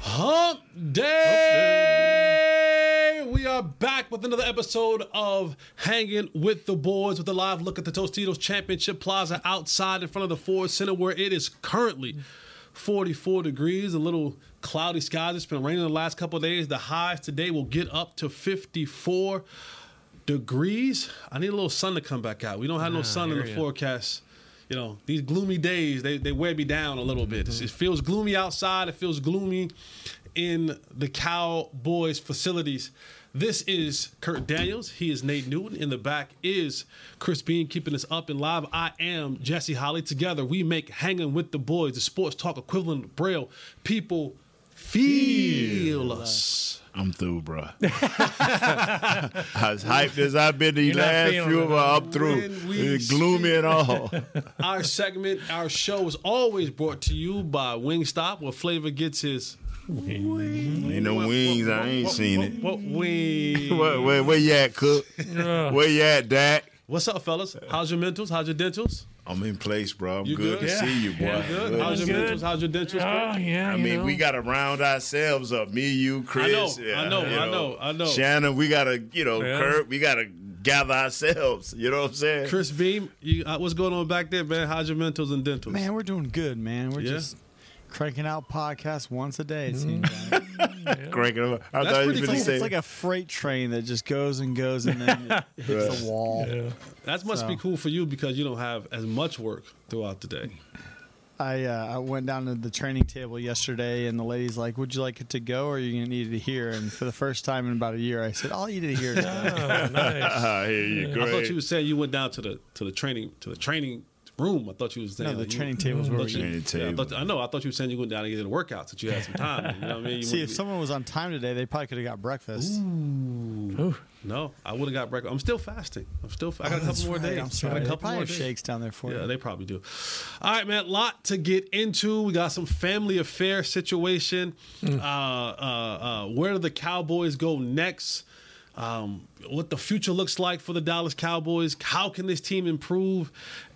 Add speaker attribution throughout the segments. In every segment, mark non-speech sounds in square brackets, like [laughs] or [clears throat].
Speaker 1: Hump Day! We are back with another episode of Hanging with the Boys with a live look at the Tostitos Championship Plaza outside in front of the Ford Center where it is currently 44 degrees, a little cloudy skies. It's been raining the last couple of days. The highs today will get up to 54 degrees. I need a little sun to come back out. We don't have no sun in the forecast you know, these gloomy days, they, they wear me down a little bit. It feels gloomy outside. It feels gloomy in the Cowboys facilities. This is Kurt Daniels. He is Nate Newton. In the back is Chris Bean keeping us up and live. I am Jesse Holley. Together we make Hanging with the Boys, the sports talk equivalent of Braille. People feel us.
Speaker 2: I'm through, bro. [laughs] [laughs] as hyped as I've been the
Speaker 3: not
Speaker 2: last few
Speaker 3: it,
Speaker 2: of them, I'm through. It's gloomy and all. [laughs]
Speaker 1: Our segment, our show is always brought to you by Wingstop, where Flavor gets his. Wings.
Speaker 2: Ain't no wings. I ain't seen it.
Speaker 1: What wing?
Speaker 2: Where, where, where you at, Cook? Where you at, Dak?
Speaker 1: What's up, fellas? How's your mentals? How's your dentals?
Speaker 2: I'm in place, bro. I'm
Speaker 1: You
Speaker 2: good,
Speaker 1: good?
Speaker 2: to see you, boy.
Speaker 3: Yeah.
Speaker 1: Good. How's your
Speaker 3: Good.
Speaker 1: mentals? How's your dentals?
Speaker 3: Oh yeah,
Speaker 2: I
Speaker 3: you
Speaker 2: mean,
Speaker 3: know.
Speaker 2: we got to round ourselves up. Me, you, Chris.
Speaker 1: I know, I know,
Speaker 2: you
Speaker 1: I know, I know.
Speaker 2: Shannon, we got to, you know,
Speaker 3: Yeah.
Speaker 2: Kurt, we got to gather ourselves. You know what I'm saying?
Speaker 1: Chris Beam, you, uh, what's going on back there, man? How's your mentals and dentals?
Speaker 4: Man, we're doing good, man. We're
Speaker 1: Yeah?
Speaker 4: just cranking out podcasts once a day. It
Speaker 3: Mm-hmm.
Speaker 4: Seems like.
Speaker 2: Cranking them. I
Speaker 1: That's
Speaker 2: thought
Speaker 1: pretty cool.
Speaker 4: it's like a freight train that just goes and goes and then it [laughs] hits the wall.
Speaker 1: that must be cool for you because you don't have as much work throughout the day.
Speaker 4: I uh, I went down to the training table yesterday and the lady's like, "Would you like it to go or are you gonna eat it here?" And for the first time in about a year, I said, "I'll eat it here." today." [laughs]
Speaker 3: Oh, nice. [laughs]
Speaker 2: I hear you.
Speaker 1: I thought you were saying you went down to the to the training to the training room. I thought you was saying
Speaker 4: no, the
Speaker 1: like, you-
Speaker 4: training tables where
Speaker 1: I
Speaker 4: we
Speaker 1: thought you-
Speaker 4: eat.
Speaker 2: Training
Speaker 1: Yeah, I, thought, I know. I thought you were saying you went down and get a workout since you had some time. You know what I mean? You
Speaker 4: See,
Speaker 1: went-
Speaker 4: if someone was on time today, they probably could have got breakfast.
Speaker 1: Ooh, no, I would have got breakfast. I'm still fasting. I'm still. I got a couple more days.
Speaker 4: I'm
Speaker 1: I got a couple more
Speaker 4: shakes down there for
Speaker 1: Yeah,
Speaker 4: you.
Speaker 1: they probably do. All right, man. Lot to get into. We got some family affair situation. Uh, uh, uh, where do the Cowboys go next? Um, what the future looks like for the Dallas Cowboys? How can this team improve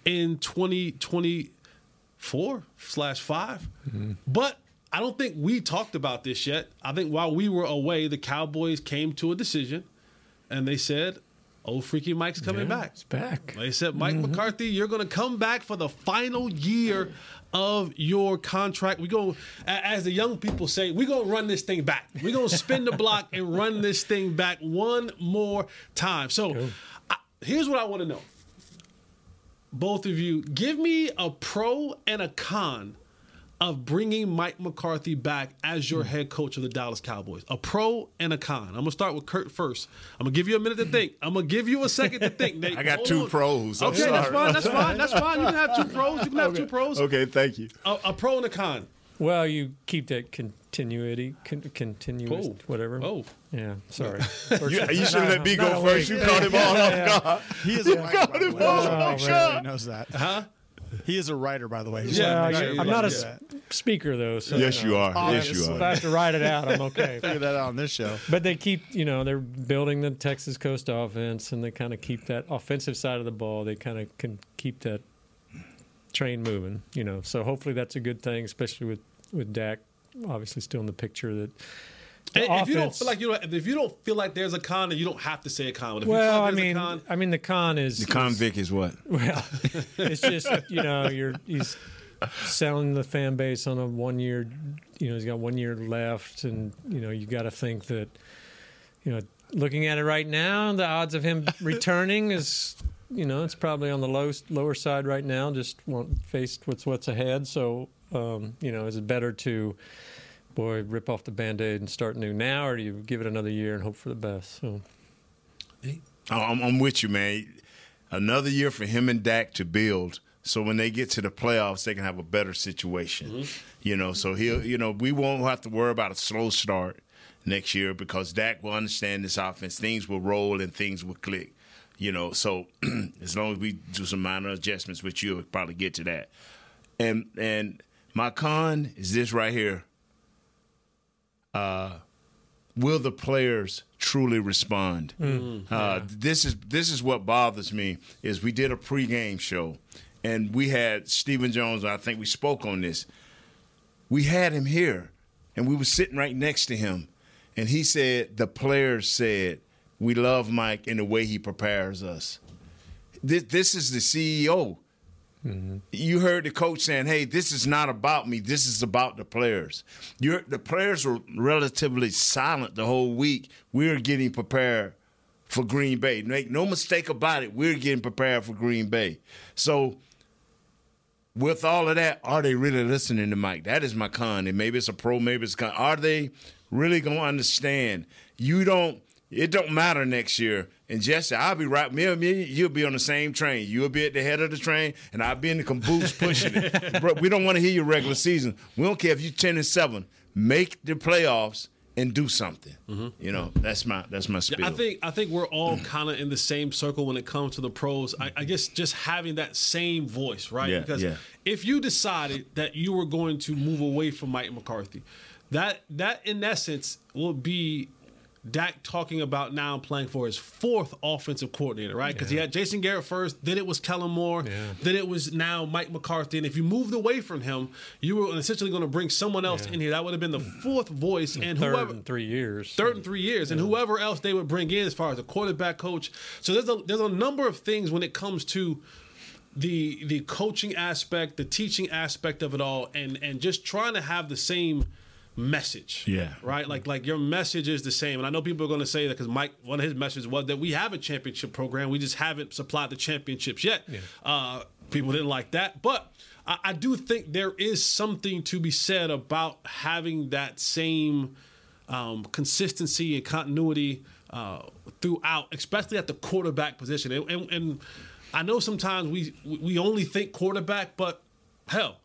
Speaker 1: in 2024 slash 5 mm-hmm. But I don't think we talked about this yet. I think while we were away, the Cowboys came to a decision, and they said, "Oh, freaky Mike's coming
Speaker 3: Yeah,
Speaker 1: back."
Speaker 3: It's back.
Speaker 1: They said, Mike mm-hmm. McCarthy, you're going to come back for the final year of your contract. We go, as the young people say, we're going to run this thing back. We're going to spin the block and run this thing back one more time. So I, here's what I want to know. Both of you, give me a pro and a con of bringing Mike McCarthy back as your hmm. head coach of the Dallas Cowboys. A pro and a con. I'm gonna start with Kurt first. I'm gonna give you a minute to think. I'm gonna give you a second to think. Nate. [laughs]
Speaker 2: I got two
Speaker 1: on.
Speaker 2: pros. I'm
Speaker 1: Okay, that's fine. That's fine. That's fine. You can have two [laughs] pros. You can have two pros.
Speaker 2: Okay, thank you.
Speaker 1: A, a pro and a con.
Speaker 3: Well, you keep that continuity, con- continuous,
Speaker 1: Oh.
Speaker 3: whatever.
Speaker 1: Oh.
Speaker 3: yeah. Sorry. [laughs]
Speaker 2: You, you should let me
Speaker 3: Not
Speaker 2: go
Speaker 3: awake.
Speaker 2: first. You caught him all off oh, guard.
Speaker 4: He is a writer, by the way.
Speaker 2: Oh,
Speaker 4: Everybody knows that.
Speaker 1: Huh?
Speaker 4: He is a writer, by the way.
Speaker 1: Yeah,
Speaker 3: Well,
Speaker 1: sure
Speaker 3: I'm not a
Speaker 1: me
Speaker 3: speaker though. So
Speaker 2: Yes, you are.
Speaker 4: Oh,
Speaker 2: Yes,
Speaker 4: yes.
Speaker 2: you
Speaker 3: If I have to write it out, I'm okay. [laughs]
Speaker 4: Figure that out on this show.
Speaker 3: But they keep, you know, they're building the Texas Coast offense, and they kind of keep that offensive side of the ball. They kind of can keep that train moving, you know. So hopefully that's a good thing, especially with with Dak obviously still in the picture. That the
Speaker 1: And if you don't feel like you don't, if you don't feel like there's a con, then you don't have to say a con. But if you feel
Speaker 3: well, I
Speaker 1: like there's
Speaker 3: mean,
Speaker 1: a con,
Speaker 3: I mean, the con is
Speaker 2: The convict is what?
Speaker 3: Well, [laughs] it's just you know you're he's selling the fan base on a one year. You know he's got one year left, and you know you got to think that you know looking at it right now, the odds of him returning is you know it's probably on the low lower side right now. Just want, faced with what's ahead, so um, you know is it better to boy rip off the band aid and start new now, or do you give it another year and hope for the best? So
Speaker 2: Oh, I'm, I'm with you, man. Another year for him and Dak to build so when they get to the playoffs, they can have a better situation. You know, so he'll, you know, we won't have to worry about a slow start next year because Dak will understand this offense. Things will roll and things will click. You know, so [clears throat] as long as we do some minor adjustments, which you'll probably get to that. And and my con is this right here. Uh, will the players truly respond? Uh, This is this is what bothers me. Is we did a pregame show, and we had Stephen Jones. I think we spoke on this. We had him here, and we were sitting right next to him, and he said the players said we love Mike in the way he prepares us. This this is the CEO. Mm-hmm. You heard the coach saying, "Hey, this is not about me. This is about the players." You're, the players were relatively silent the whole week. We are getting prepared for Green Bay. Make no mistake about it. We're getting prepared for Green Bay. So, with all of that, are they really listening to Mike? That is my con. And maybe it's a pro, maybe it's con. Are they really going to understand? You don't. It don't matter next year. And Jesse, I'll be right. Me and me, you'll be on the same train. You'll be at the head of the train, and I'll be in the caboose pushing it. [laughs] Bro, we don't want to hear your regular season. We don't care if you're ten and seven. Make the playoffs and do something. Mm-hmm. You know, that's my that's my spiel.
Speaker 1: I think I think we're all [clears throat] kind of in the same circle when it comes to the pros. I, I guess just having that same voice, right?
Speaker 2: Yeah,
Speaker 1: because
Speaker 2: yeah.
Speaker 1: if you decided that you were going to move away from Mike McCarthy, that that in essence will be Dak talking about now playing for his fourth offensive coordinator, right? Because he had Jason Garrett first, then it was Kellen Moore, then it was now Mike McCarthy. And if you moved away from him, you were essentially going to bring someone else in here. That would have been the fourth voice, and
Speaker 3: Third
Speaker 1: whoever
Speaker 3: in three years.
Speaker 1: third and three years, and whoever else they would bring in as far as a quarterback coach. So there's a there's a number of things when it comes to the the coaching aspect, the teaching aspect of it all, and and just trying to have the same message.
Speaker 2: Yeah.
Speaker 1: Right. Like like your message is the same, and I know people are going to say that because Mike, one of his messages was that we have a championship program, we just haven't supplied the championships yet. Uh, people didn't like that, but. I I do think there is something to be said about having that same um, consistency and continuity uh, throughout, especially at the quarterback position. And, and, and I know sometimes we we only think quarterback, but hell,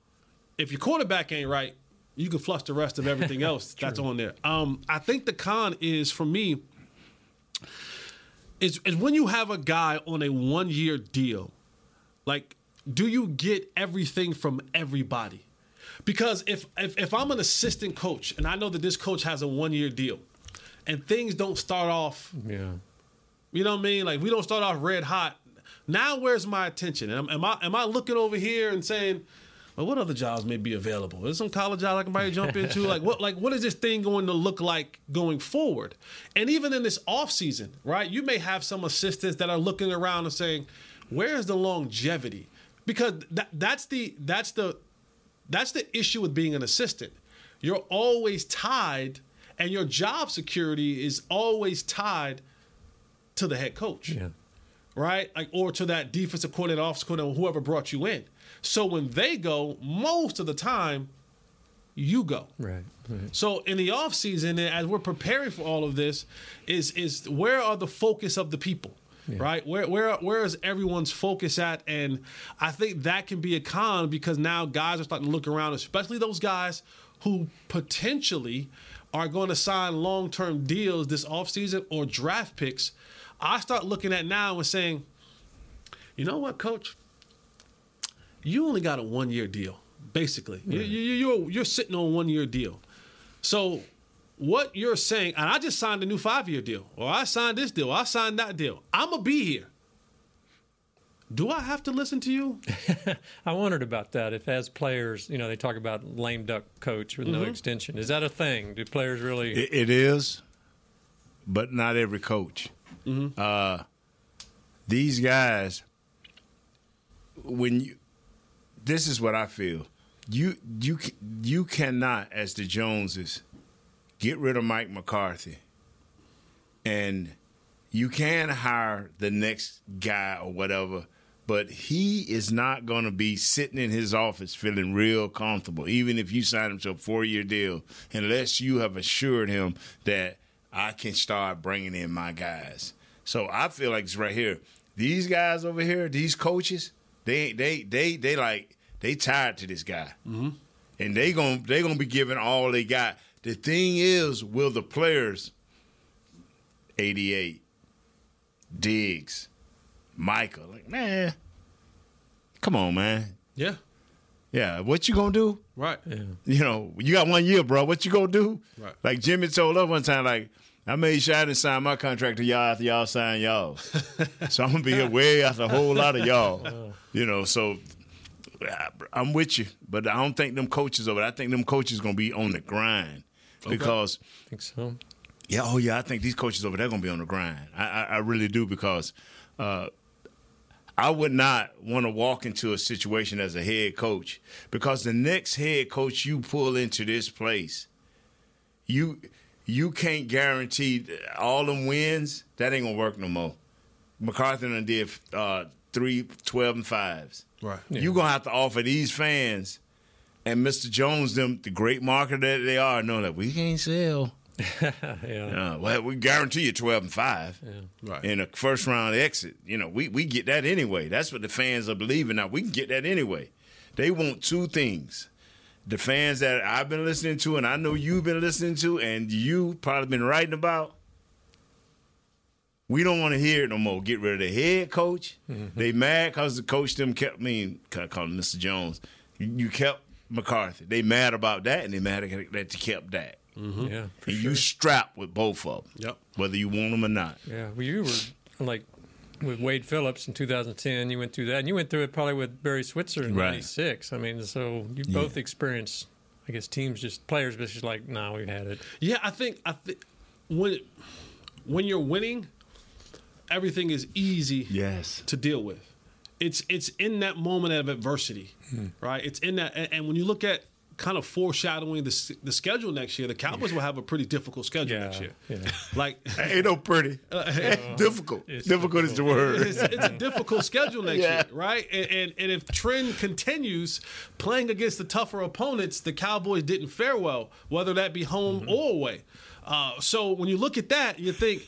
Speaker 1: if your quarterback ain't right, you can flush the rest of everything [laughs] else that's on there. Um, I think the con is for me is is when you have a guy on a one year deal, like do you get everything from everybody? Because if, if if I'm an assistant coach and I know that this coach has a one year deal, and things don't start off
Speaker 3: Yeah.
Speaker 1: you know what I mean? Like we don't start off red hot. Now where's my attention? Am, am I am I looking over here and saying, well, what other jobs may be available? Is some college job I can probably jump into? [laughs] like what like what is this thing going to look like going forward? And even in this off season, right? You may have some assistants that are looking around and saying, where's the longevity? Because that that's the that's the that's the issue with being an assistant. You're always tied, and your job security is always tied to the head coach,
Speaker 3: Yeah.
Speaker 1: right? Like or to that defensive coordinator, offensive coordinator, whoever brought you in. So when they go, most of the time, you go.
Speaker 3: Right. right.
Speaker 1: So in the off season, as we're preparing for all of this, is is where are the focus of the people? Right? Where where where is everyone's focus at? And I think that can be a con because now guys are starting to look around, especially those guys who potentially are going to sign long term deals this offseason or draft picks. I start looking at now and saying, you know what, coach? You only got a one year deal, basically. You, you, you're, you're sitting on a one year deal. So what you're saying, and I just signed a new five year deal, or I signed this deal, or I signed that deal. I'm gonna be here. Do I have to listen to you? [laughs]
Speaker 3: I wondered about that. If as players, you know, they talk about lame duck coach with no extension. Is that a thing? Do players really?
Speaker 2: It, it is, but not every coach. Uh, these guys, when you, this is what I feel. You you you cannot, as the Joneses, get rid of Mike McCarthy, and you can hire the next guy or whatever. But he is not going to be sitting in his office feeling real comfortable, even if you sign him to a four year deal, unless you have assured him that I can start bringing in my guys. So I feel like it's right here. These guys over here, these coaches, They they they they like they tired to this guy, mm-hmm. and they gonna they gonna be giving all they got. The thing is, will the players, eighty eight, Diggs, Michael, like man, come on, man,
Speaker 1: Yeah.
Speaker 2: yeah, what you gonna do?
Speaker 1: Right.
Speaker 2: You know, you got one year, bro. What you gonna do?
Speaker 1: Right.
Speaker 2: Like Jimmy told us one time, like I made sure I didn't sign my contract to y'all after y'all sign y'all. [laughs] so I'm gonna be here way after a whole lot of y'all. [laughs] You know, so I- I'm with you, but I don't think them coaches over. there, I think them coaches gonna be on the grind because
Speaker 3: I think so.
Speaker 2: yeah, oh yeah, I think these coaches over there gonna be on the grind. I, I, I really do because uh, I would not want to walk into a situation as a head coach because the next head coach you pull into this place, you you can't guarantee all them wins. That ain't gonna work no more. McCarthy done did uh, three, 12 and fives.
Speaker 1: Right.
Speaker 2: You gonna have to offer these fans and Mr. Jones them the great marketer that they are, know that we can't sell. [laughs]
Speaker 3: Yeah.
Speaker 2: Uh, well, we guarantee you twelve and five Yeah.
Speaker 1: Right.
Speaker 2: in a first round exit. You know, we we get that anyway. That's what the fans are believing now. We can get that anyway. They want two things. The fans that I've been listening to, and I know you've been listening to, and you probably been writing about. We don't want to hear it no more. Get rid of the head coach. Mm-hmm. They mad because the coach them kept. I mean, can I call him Mr. Jones? You, you kept McCarthy. They mad about that, and they mad that you kept that. Mm-hmm.
Speaker 3: Yeah. For
Speaker 2: And
Speaker 3: sure.
Speaker 2: you strapped with both of them.
Speaker 1: Yep.
Speaker 2: Whether you want them or not.
Speaker 3: Yeah, well, you were like with Wade Phillips in 2010. You went through that, and you went through it probably with Barry Switzer in
Speaker 2: Right.
Speaker 3: '96. I mean, so you both experienced, I guess, teams just players, but it's just like, nah, we've had it.
Speaker 1: Yeah, I think I think when when you're winning, everything is easy
Speaker 2: Yes.
Speaker 1: to deal with. It's it's in that moment of adversity,
Speaker 2: Hmm.
Speaker 1: right? It's in that, and, and when you look at kind of foreshadowing the the schedule next year, the Cowboys will have a pretty difficult schedule
Speaker 3: Yeah,
Speaker 1: next year.
Speaker 3: yeah.
Speaker 1: Like [laughs]
Speaker 2: Ain't no pretty. [laughs] difficult.
Speaker 3: It's
Speaker 2: difficult is the word.
Speaker 1: it's, it's a difficult schedule next
Speaker 2: Yeah.
Speaker 1: year, right? And, and and if trend continues playing against the tougher opponents, the Cowboys didn't fare well, whether that be home
Speaker 2: Mm-hmm.
Speaker 1: or away. Uh, so when you look at that, you think.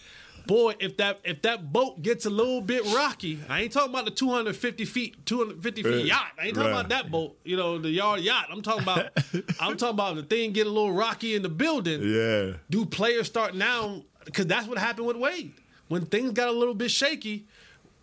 Speaker 1: Boy, if that if that boat gets a little bit rocky, I ain't talking about the 250 feet, 250 feet
Speaker 2: Right.
Speaker 1: yacht. I ain't talking
Speaker 2: Right.
Speaker 1: about that boat, you know, the yard yacht. I'm talking about, [laughs] I'm talking about the thing get a little rocky in the building
Speaker 2: yeah.
Speaker 1: do players start now? Because that's what happened with Wade. When things got a little bit shaky,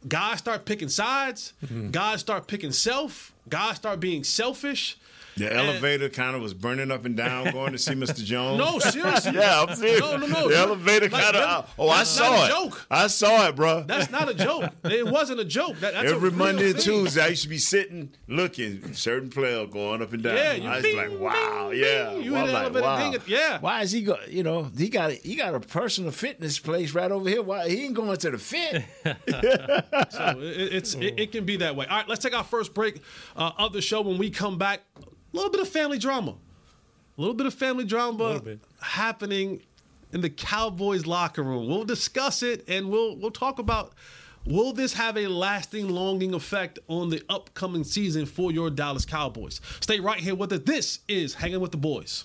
Speaker 1: guys start picking sides. Mm-hmm. Guys start picking self. Guys start being selfish.
Speaker 2: The elevator kind of was burning up and down going to see Mr. Jones.
Speaker 1: No, seriously. [laughs]
Speaker 2: Yeah, I'm serious.
Speaker 1: No, no, no.
Speaker 2: The elevator
Speaker 1: Like,
Speaker 2: kind of. Oh, I saw
Speaker 1: not
Speaker 2: it.
Speaker 1: a joke.
Speaker 2: I saw it, bro.
Speaker 1: That's not a joke. It wasn't a joke. That, that's a
Speaker 2: Every
Speaker 1: real
Speaker 2: Monday and
Speaker 1: thing.
Speaker 2: Tuesday, I used to be sitting, looking, certain player going up and down.
Speaker 1: Yeah, you
Speaker 2: I was
Speaker 1: bing,
Speaker 2: like, wow,
Speaker 1: bing,
Speaker 2: yeah.
Speaker 1: bing. You
Speaker 2: Well,
Speaker 1: in the
Speaker 2: I'm
Speaker 1: elevator
Speaker 2: wow.
Speaker 1: ding it, yeah.
Speaker 2: Why is he go? You know, he got he got a personal fitness place right over here. Why he ain't going to the fit? [laughs]
Speaker 1: So it, it's it, it can be that way. All right, let's take our first break uh, of the show. When we come back, a little bit of family drama, a little bit of family drama happening in the Cowboys locker room. We'll discuss it and we'll we'll talk about will this have a lasting, longing effect on the upcoming season for your Dallas Cowboys. Stay right here with us. This is Hanging with the Boys.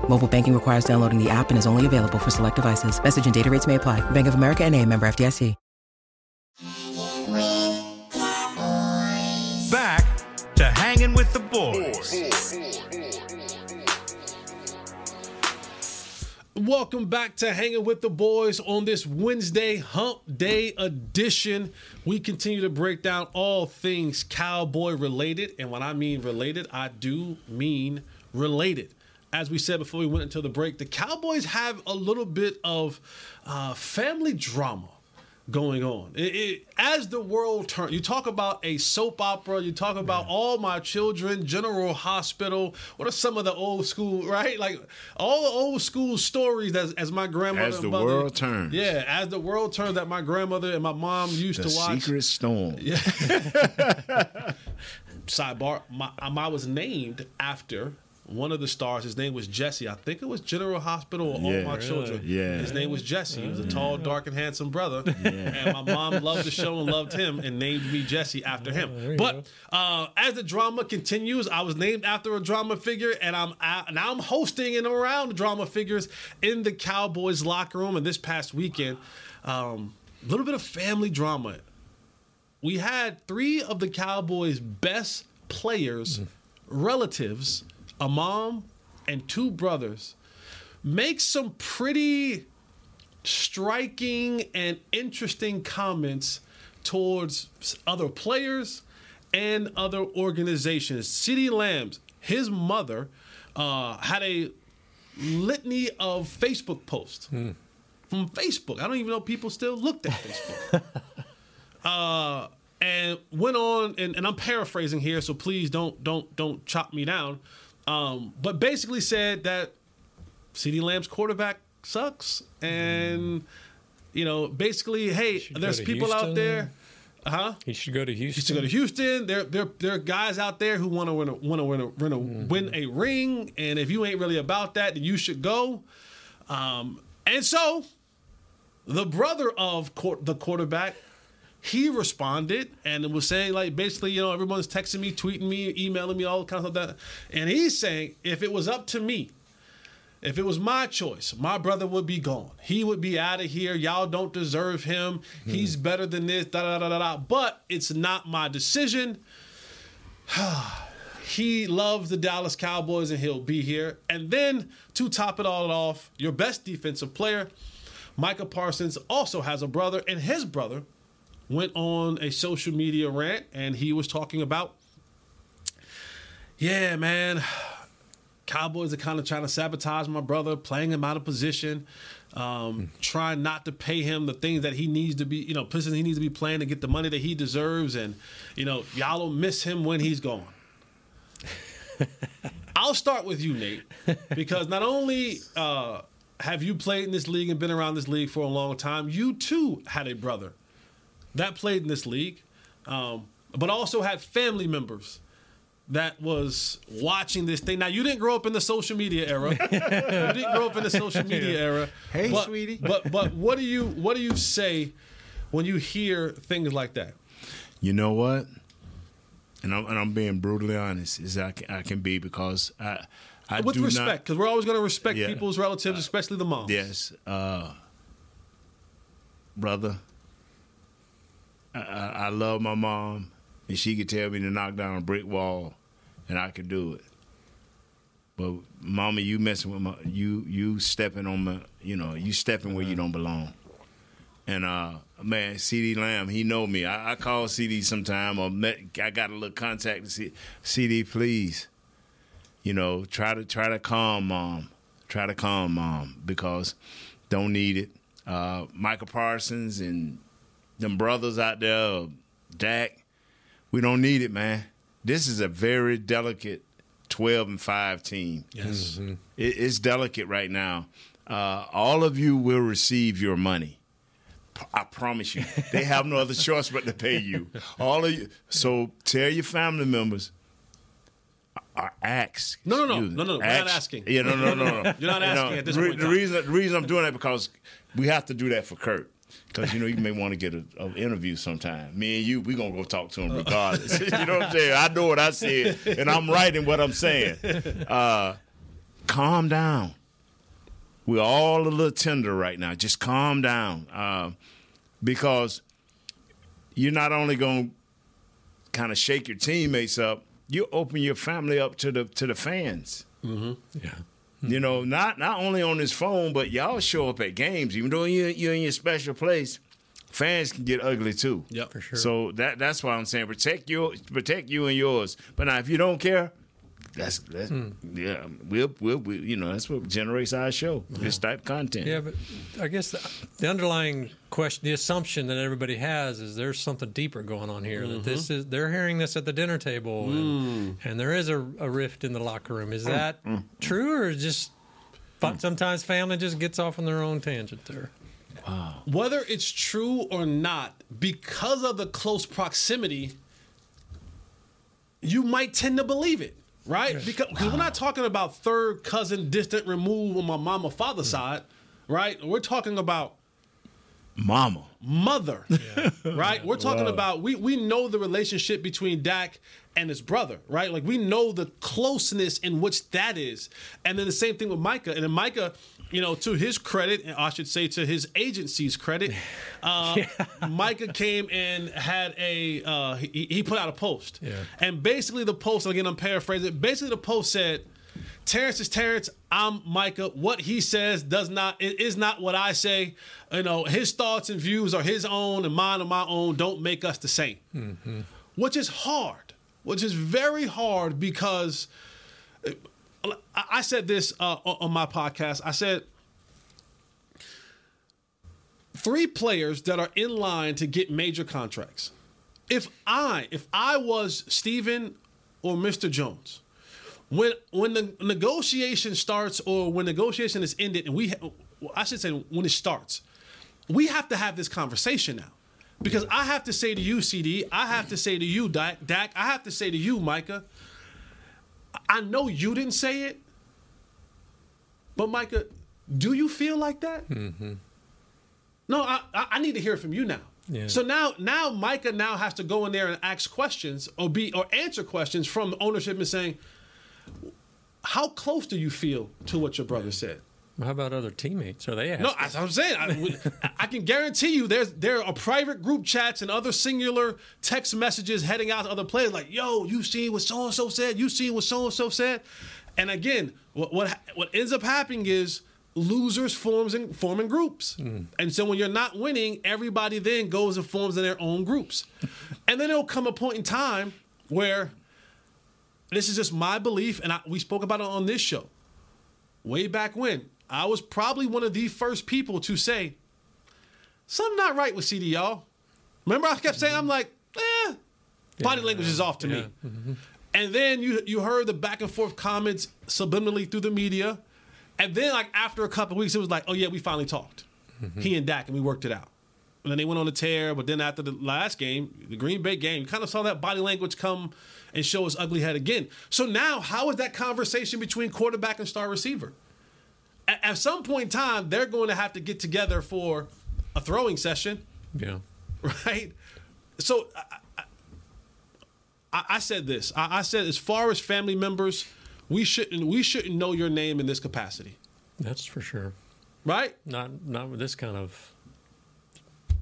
Speaker 5: Mobile banking requires downloading the app and is only available for select devices. Message and data rates may apply. Bank of America and a member FDIC.
Speaker 6: Back to hanging with the boys.
Speaker 1: Welcome back to Hanging with the Boys on this Wednesday Hump Day edition. We continue to break down all things cowboy related. And when I mean related, I do mean related. As we said before we went into the break, the Cowboys have a little bit of uh, family drama going on. It, it, as the world turns, you talk about a soap opera, you talk about All My Children, General Hospital. What are some of the old school, right? Like all the old school stories that, as my grandmother
Speaker 2: As the
Speaker 1: mother-
Speaker 2: world turns.
Speaker 1: Yeah, as the world turns, that my grandmother and my mom used
Speaker 2: The
Speaker 1: to watch.
Speaker 2: Secret Storm.
Speaker 1: Yeah. [laughs] [laughs] Sidebar: my, I was named after one of the stars. His name was Jesse. I think it was General Hospital or All My
Speaker 2: Really?
Speaker 1: Children.
Speaker 2: Yeah.
Speaker 1: His name was Jesse. He was a tall, dark, and handsome brother. And my mom loved the show and loved him and named me Jesse after him. But uh, as the drama continues, I was named after a drama figure, and I'm out, now I'm hosting and around drama figures in the Cowboys locker room. And this past weekend, um, a little bit of family drama we had three of the Cowboys' best players, relatives, a mom and two brothers, make some pretty striking and interesting comments towards other players and other organizations. CD Lamb's, his mother, uh, had a litany of Facebook posts from Facebook. I don't even know people still looked at Facebook [laughs] uh, and went on, and, and I'm paraphrasing here, so please don't don't don't chop me down. Um, but basically said that CD Lamb's quarterback sucks, and you know, basically, hey, there's people out
Speaker 3: Houston.
Speaker 1: there. Huh?
Speaker 3: He should go to Houston.
Speaker 1: He should go to Houston. There, there, there are guys out there who want to win a, want to win a, win a, win a ring, and if you ain't really about that, then you should go. Um, and so, the brother of quar- the quarterback, he responded and was saying like basically, you know, everyone's texting me, tweeting me, emailing me, all kinds of that, and he's saying if it was up to me, if it was my choice, my brother would be gone. He would be out of here. Y'all don't deserve him. Hmm. He's better than this. Da da da da da. But it's not my decision. [sighs] he loves the Dallas Cowboys and he'll be here. And then to top it all off, your best defensive player, Micah Parsons, also has a brother, and his brother went on a social media rant and he was talking about, yeah, man, Cowboys are kind of trying to sabotage my brother, playing him out of position, um, trying not to pay him the things that he needs to be, you know, positions he needs to be playing to get the money that he deserves. And, you know, y'all will miss him when he's gone. [laughs] I'll start with you, Nate, because not only uh, have you played in this league and been around this league for a long time, you too had a brother that played in this league, um, but also had family members that was watching this thing. Now, you didn't grow up in the social media era. [laughs] you didn't grow up in the social media era.
Speaker 4: Hey,
Speaker 1: but,
Speaker 4: sweetie.
Speaker 1: But but what do you what do you say when you hear things like that?
Speaker 2: You know what? and I'm, and I'm being brutally honest as I can, I can be because I I
Speaker 1: With
Speaker 2: do
Speaker 1: respect, because we're always going to respect
Speaker 2: Yeah.
Speaker 1: people's relatives, especially the moms.
Speaker 2: Yes, uh, brother. I, I, love my mom, and she could tell me to knock down a brick wall, and I could do it. But mama, you messing with my you you stepping on my you know you stepping where you don't belong. And uh man, CD Lamb, he know me. I, I call CD sometime or met, I got a little contact to see CD, please. You know, try to try to calm mom. Try to calm mom because don't need it. Uh Micah Parsons and them brothers out there, Dak, we don't need it, man. This is a very delicate 12 and 5 team.
Speaker 1: Yes.
Speaker 2: It, it's delicate right now. Uh, all of you will receive your money. P- I promise you. [laughs] They have no other choice but to pay you. All of you. So tell your family members. Uh, ask.
Speaker 1: No, no, no. No, no. We're not asking.
Speaker 2: Yeah, no, no, no, no. [laughs]
Speaker 1: You're not asking at this point
Speaker 2: The reason, the reason I'm doing that because we have to do that for Kurt. Because you know you may want to get an interview sometime. Me and you, we gonna go talk to him regardless. [laughs] you know what I'm saying? I know what I said, and I'm right in what I'm saying. Uh, calm down. We're all a little tender right now. Just calm down, uh, because you're not only gonna kind of shake your teammates up, you open your family up to the to the fans.
Speaker 1: Mm-hmm.
Speaker 3: Yeah.
Speaker 2: You know, not not only on this phone, but y'all show up at games, even though you're, you're in your special place. Fans can get ugly too.
Speaker 1: Yeah, for
Speaker 3: sure.
Speaker 2: So that that's why I'm saying protect your protect you and yours. But now, if you don't care, that's that's
Speaker 3: Hmm.
Speaker 2: yeah. We'll, we'll we you know that's what generates our show. This type of content.
Speaker 3: Yeah, but I guess the, the underlying question, the assumption that everybody has is there's something deeper going on here. That this mm-hmm. is they're hearing this at the dinner table, and, mm. and there is a, a rift in the locker room. Is mm. that mm. true, or just but sometimes family just gets off on their own tangent there? Wow.
Speaker 1: Whether it's true or not, because of the close proximity, you might tend to believe it, right? Because, because we're not talking about third cousin, distant remove on my mama father mm. side, right? We're talking about
Speaker 2: Mama.
Speaker 1: mother, [laughs] right? We're talking
Speaker 2: Wow.
Speaker 1: about we we know the relationship between Dak and his brother, right? Like we know the closeness in which that is, and then the same thing with Micah. And then Micah, you know, to his credit, and I should say to his agency's credit, [laughs] uh, Micah came and had a uh, he, he put out a post,
Speaker 3: Yeah.
Speaker 1: and basically the post again I'm paraphrasing. Basically the post said. Terrence is Terrence. I'm Micah. What he says does not it is not what I say. You know, his thoughts and views are his own, and mine are my own. Don't make us the same. Which is hard. Which is very hard because I said this uh, on my podcast. I said three players that are in line to get major contracts. If I if I was Stephen or Mr. Jones, when when the negotiation starts or when negotiation is ended and we I should say when it starts, we have to have this conversation now. Because I have to say to you, CD, I have to say to you, Dak, Dak, I have to say to you, Micah, I know you didn't say it, but Micah, do you feel like that?
Speaker 3: Mm-hmm.
Speaker 1: No, I, I I need to hear from you now.
Speaker 3: Yeah.
Speaker 1: So now, now Micah now has to go in there and ask questions or be or answer questions from ownership and saying, "How close do you feel to what your brother said?"
Speaker 3: How about other teammates? Are they asking?
Speaker 1: No, that's what I'm saying. I, I can guarantee you, there's there are private group chats and other singular text messages heading out to other players like, "Yo, you seen what so and so said? You seen what so and so said?" And again, what what what ends up happening is losers forms and forming groups. Hmm. And so when you're not winning, everybody then goes and forms in their own groups. [laughs] and then there'll come a point in time where this is just my belief, and I, we spoke about it on this show way back when. I was probably one of the first people to say, something not right with CD, y'all. Remember, I kept saying, I'm like, eh, body language is off to me. And then you you heard the back and forth comments subliminally through the media. And then, like, after a couple weeks, it was like, oh, yeah, we finally talked. He and Dak, and we worked it out. And then they went on a tear. But then after the last game, the Green Bay game, you kind of saw that body language come and show its ugly head again. So now, how is that conversation between quarterback and star receiver? A- At some point in time, they're going to have to get together for a throwing session,
Speaker 3: Yeah. [laughs]
Speaker 1: right? So I- I- I, I said this. I, I said as far as family members, we shouldn't we shouldn't know your name in this capacity,
Speaker 3: That's for sure.
Speaker 1: right?
Speaker 3: Not not with this kind of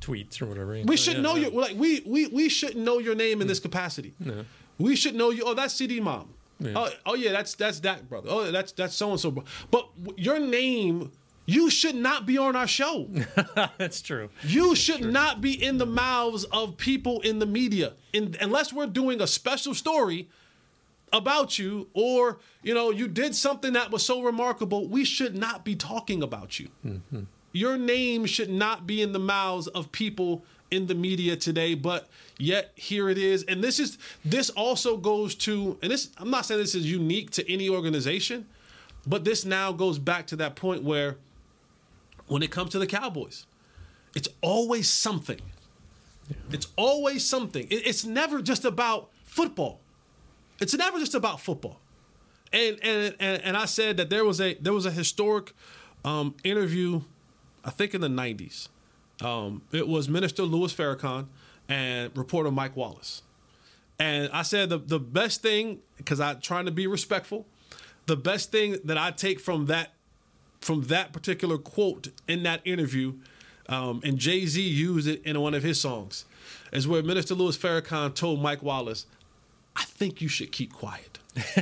Speaker 3: tweets or whatever.
Speaker 1: We should
Speaker 3: Yeah,
Speaker 1: know
Speaker 3: yeah.
Speaker 1: your like we we we shouldn't know your name in mm. this capacity.
Speaker 3: No.
Speaker 1: We should know you. Oh, that's CD mom.
Speaker 3: Yeah.
Speaker 1: Oh, oh yeah, that's that's that brother. Oh, that's that's so and so. But your name, you should not be on our show. [laughs]
Speaker 3: That's true.
Speaker 1: You should not be in the mouths of people in the media, in, unless we're doing a special story about you, or you know, you did something that was so remarkable. We should not be talking about you. Mm-hmm. Your name should not be in the mouths of people in the media today, but yet here it is. And this is this also goes to, and this I'm not saying this is unique to any organization, but this now goes back to that point where when it comes to the Cowboys, it's always something. It's always something. It- it's never just about football. It's never just about football. And and and, and I said that there was a there was a historic um, interview, I think in the '90s. Um, it was Minister Louis Farrakhan and reporter Mike Wallace. And I said the the best thing because I'm trying to be respectful. The best thing that I take from that from that particular quote in that interview, um, and Jay Z used it in one of his songs, is where Minister Louis Farrakhan told Mike Wallace, "I think you should keep quiet." [laughs]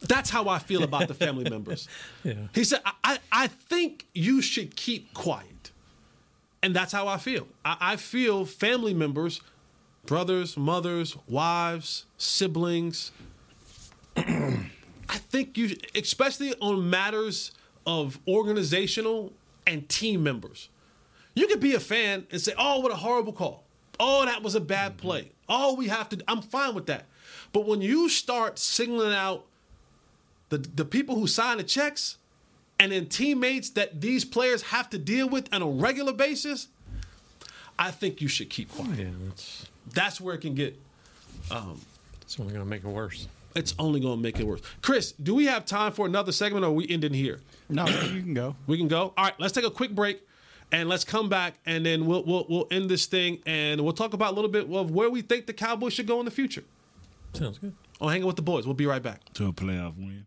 Speaker 1: That's how I feel about the family members. [laughs]
Speaker 3: Yeah.
Speaker 1: He said, I, I, I think you should keep quiet. And that's how I feel. I, I feel family members, brothers, mothers, wives, siblings, [clears throat] I think you, especially on matters of organizational and team members, you could be a fan and say, "Oh, what a horrible call! Oh, that was a bad mm-hmm. play! Oh, we have to." I'm fine with that, but when you start singling out the the people who sign the checks and then teammates that these players have to deal with on a regular basis, I think you should keep quiet.
Speaker 3: Yeah, that's
Speaker 1: That's where it can get. Um,
Speaker 3: it's only going to make it worse.
Speaker 1: It's only going to make it worse. Chris, do we have time for another segment or are we ending here?
Speaker 4: No, you can go.
Speaker 1: We can go. All right, let's take a quick break and let's come back and then we'll we'll, we'll end this thing and we'll talk about a little bit of where we think the Cowboys should go in the future.
Speaker 3: Sounds good.
Speaker 1: On hanging with the boys. We'll be right back.
Speaker 2: To a playoff win.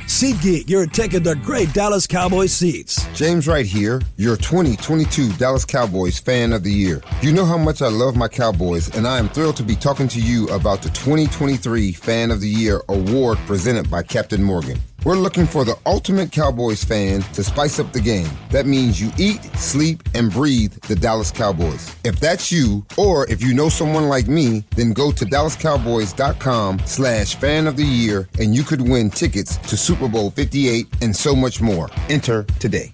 Speaker 7: SeatGeek, your ticket to great Dallas Cowboys seats.
Speaker 8: James Wright here, your 2022 Dallas Cowboys Fan of the Year. You know how much I love my Cowboys, and I am thrilled to be talking to you about the 2023 Fan of the Year award presented by Captain Morgan. We're looking for the ultimate Cowboys fan to spice up the game. That means you eat, sleep, and breathe the Dallas Cowboys. If that's you, or if you know someone like me, then go to dallascowboys.com slash fan of the year and you could win tickets to Super Bowl 58 and so much more. Enter today.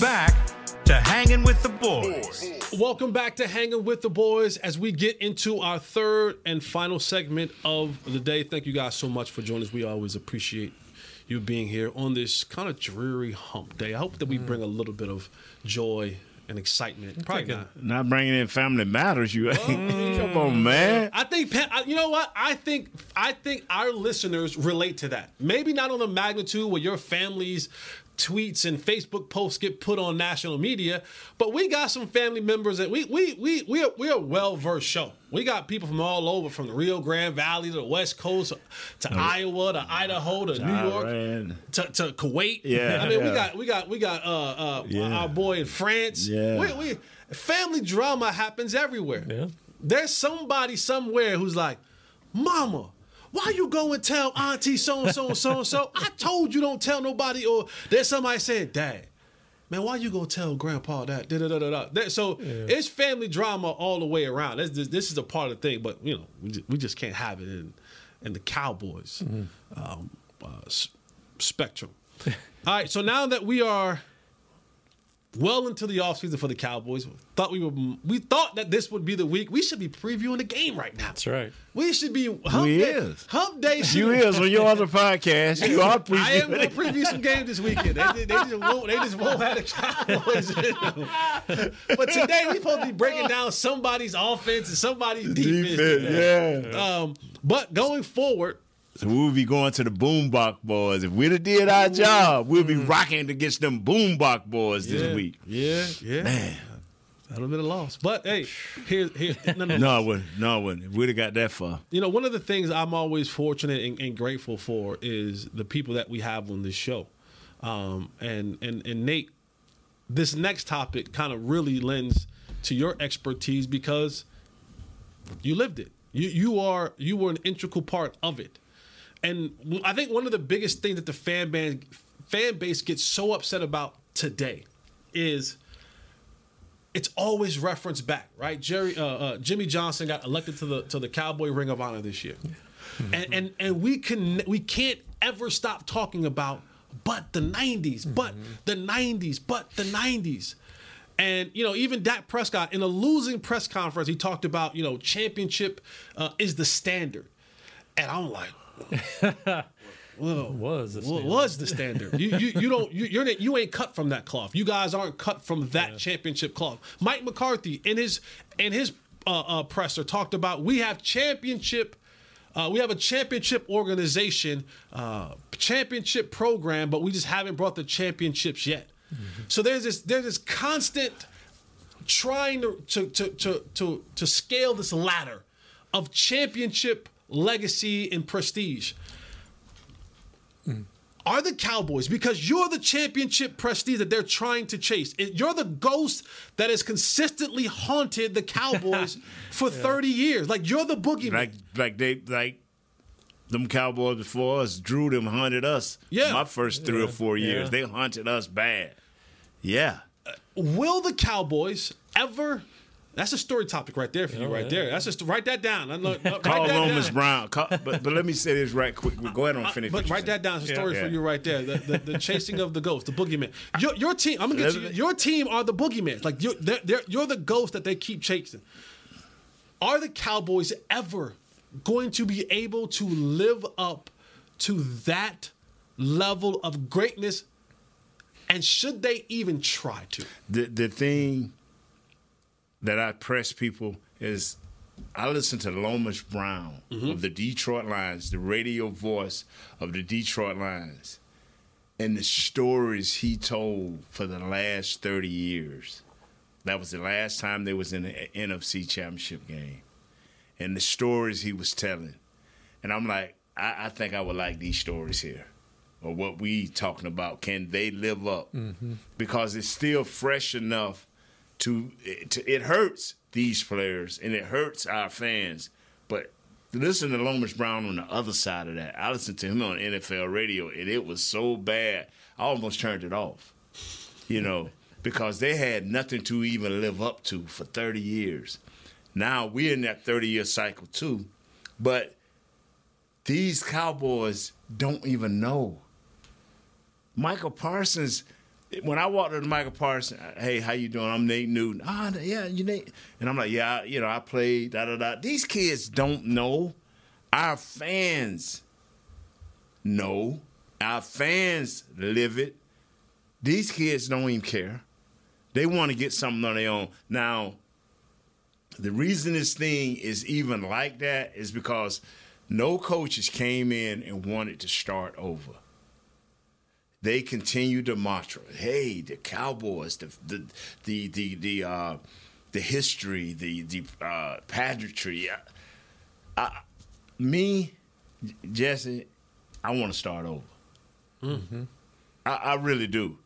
Speaker 6: Back to hanging with the boys.
Speaker 1: Welcome back to Hanging with the Boys as we get into our third and final segment of the day. Thank you guys so much for joining us. We always appreciate you being here on this kind of dreary hump day. I hope that we bring a little bit of joy and excitement. Probably not.
Speaker 2: Not bringing in family matters. You mm. [laughs] come on, man.
Speaker 1: I think I- you know what I think. I think our listeners relate to that. Maybe not on the magnitude where your family's tweets and Facebook posts get put on national media, but we got some family members that we we we we are, we are well versed show. We got people from all over, from the Rio Grande Valley to the West Coast, to Iowa, to Idaho, to New York,
Speaker 2: Iran.
Speaker 1: to, to Kuwait.
Speaker 2: Yeah,
Speaker 1: I mean we got we got we got uh uh
Speaker 2: Yeah.
Speaker 1: our boy in France.
Speaker 2: Yeah.
Speaker 1: we, we family drama happens everywhere.
Speaker 3: Yeah.
Speaker 1: There's somebody somewhere who's like, Mama, why you go and tell Auntie so and so and so and so? I told you don't tell nobody. Or there's somebody saying, Dad, man, why you go tell Grandpa that? Da, da, da, da, da. So it's family drama all the way around. This, this, this is a part of the thing, but you know, we just, we just can't have it in in the Cowboys um, uh, s- spectrum. [laughs] all right, so now that we are well into the offseason for the Cowboys. Thought we were we thought that this would be the week. We should be previewing the game right now.
Speaker 3: That's right.
Speaker 1: We should be hump
Speaker 2: We
Speaker 1: day.
Speaker 2: You is.
Speaker 1: Hump day.
Speaker 2: You
Speaker 1: should-
Speaker 2: is on your other podcast. You are previewing. [laughs]
Speaker 1: I am going to preview some games this weekend. They, they, they just won't. They just won't have the Cowboys. in them. but today we're supposed to be breaking down somebody's offense and somebody's defense.
Speaker 2: Defense, yeah.
Speaker 1: Um, but going forward,
Speaker 2: So we'll be going to the Boombox Boys. If we'd have did our job, we'll be rocking against them Boombox Boys this week.
Speaker 1: Yeah, yeah.
Speaker 2: Man.
Speaker 1: That'll be a loss. But hey, here, here. [laughs] No, no,
Speaker 2: No, I wouldn't. No, I wouldn't. If we'd have got that far.
Speaker 1: You know, one of the things I'm always fortunate and, and grateful for is the people that we have on this show. Um, and, and and Nate, this next topic kind of really lends to your expertise because you lived it. You you are you were an integral part of it. And I think one of the biggest things that the fan base fan base gets so upset about today is it's always referenced back, right? Jerry uh, uh, Jimmy Johnson got elected to the to the Cowboy Ring of Honor this year, and and and we can we can't ever stop talking about but the '90s, but the '90s, but the '90s. And you know, even Dak Prescott in a losing press conference, he talked about you know championship uh, is the standard, and I'm like, well,
Speaker 3: was the
Speaker 1: what was the standard? you, you you don't you you're you ain't cut from that cloth. You guys aren't cut from that championship cloth. Mike McCarthy in his in his uh, uh, presser talked about we have championship. Uh, we have a championship organization, uh, championship program, but we just haven't brought the championships yet. So there's this there's this constant trying to to to to to, to scale this ladder of championship legacy and prestige. Mm. Are the Cowboys because you're the championship prestige that they're trying to chase? You're the ghost that has consistently haunted the Cowboys [laughs] for 30 years. Like you're the boogeyman.
Speaker 2: Like like they like them Cowboys before us, Drew them hunted us.
Speaker 1: Yeah.
Speaker 2: My first three or four years,
Speaker 1: Yeah.
Speaker 2: they hunted us bad. Yeah.
Speaker 1: Uh, will the Cowboys ever? That's a story topic right there for you, oh, right there. That's just write that down. I know- write
Speaker 2: Call
Speaker 1: that
Speaker 2: Lomas
Speaker 1: down.
Speaker 2: Brown. Call, but but let me say this right quick. Go ahead and finish.
Speaker 1: But write that down. It's a story
Speaker 2: Yeah.
Speaker 1: for you right there. The, the, the chasing of the ghost, the boogeyman. Your, your team. I'm gonna get you. Your team are the boogeyman. Like you're, they're, they're, you're the ghost that they keep chasing. Are the Cowboys ever going to be able to live up to that level of greatness? And should they even try to?
Speaker 2: the the thing that I press people is I listen to Lomas Brown
Speaker 1: Mm-hmm.
Speaker 2: of the Detroit Lions, the radio voice of the Detroit Lions, and the stories he told for the last thirty years. That was the last time they was in the NFC Championship game, and the stories he was telling, and I'm like, I, I think I would like these stories here. or what we talking about? Can they live up?
Speaker 3: Mm-hmm.
Speaker 2: Because it's still fresh enough to, to it hurts these players and it hurts our fans. But listen to Lomas Brown on the other side of that. I listened to him on NFL radio and it was so bad I almost turned it off. You know, because they had nothing to even live up to for 30 years. Now we're in that 30 year cycle too. But these Cowboys don't even know. Micah Parsons, when I walked into Micah Parsons, hey, how you doing? I'm Nate Newton. Ah, yeah, you Nate. And I'm like, yeah, you know, I played, da da da. These kids don't know. Our fans know. Our fans live it. These kids don't even care. They want to get something on their own. Now, the reason this thing is even like that is because no coaches came in and wanted to start over. They continue the mantra, "Hey, the Cowboys, the the the the the, uh, the history, the the uh, pageantry." I, I, me, Jesse, I want to start over.
Speaker 3: Mm-hmm.
Speaker 2: I, I really do,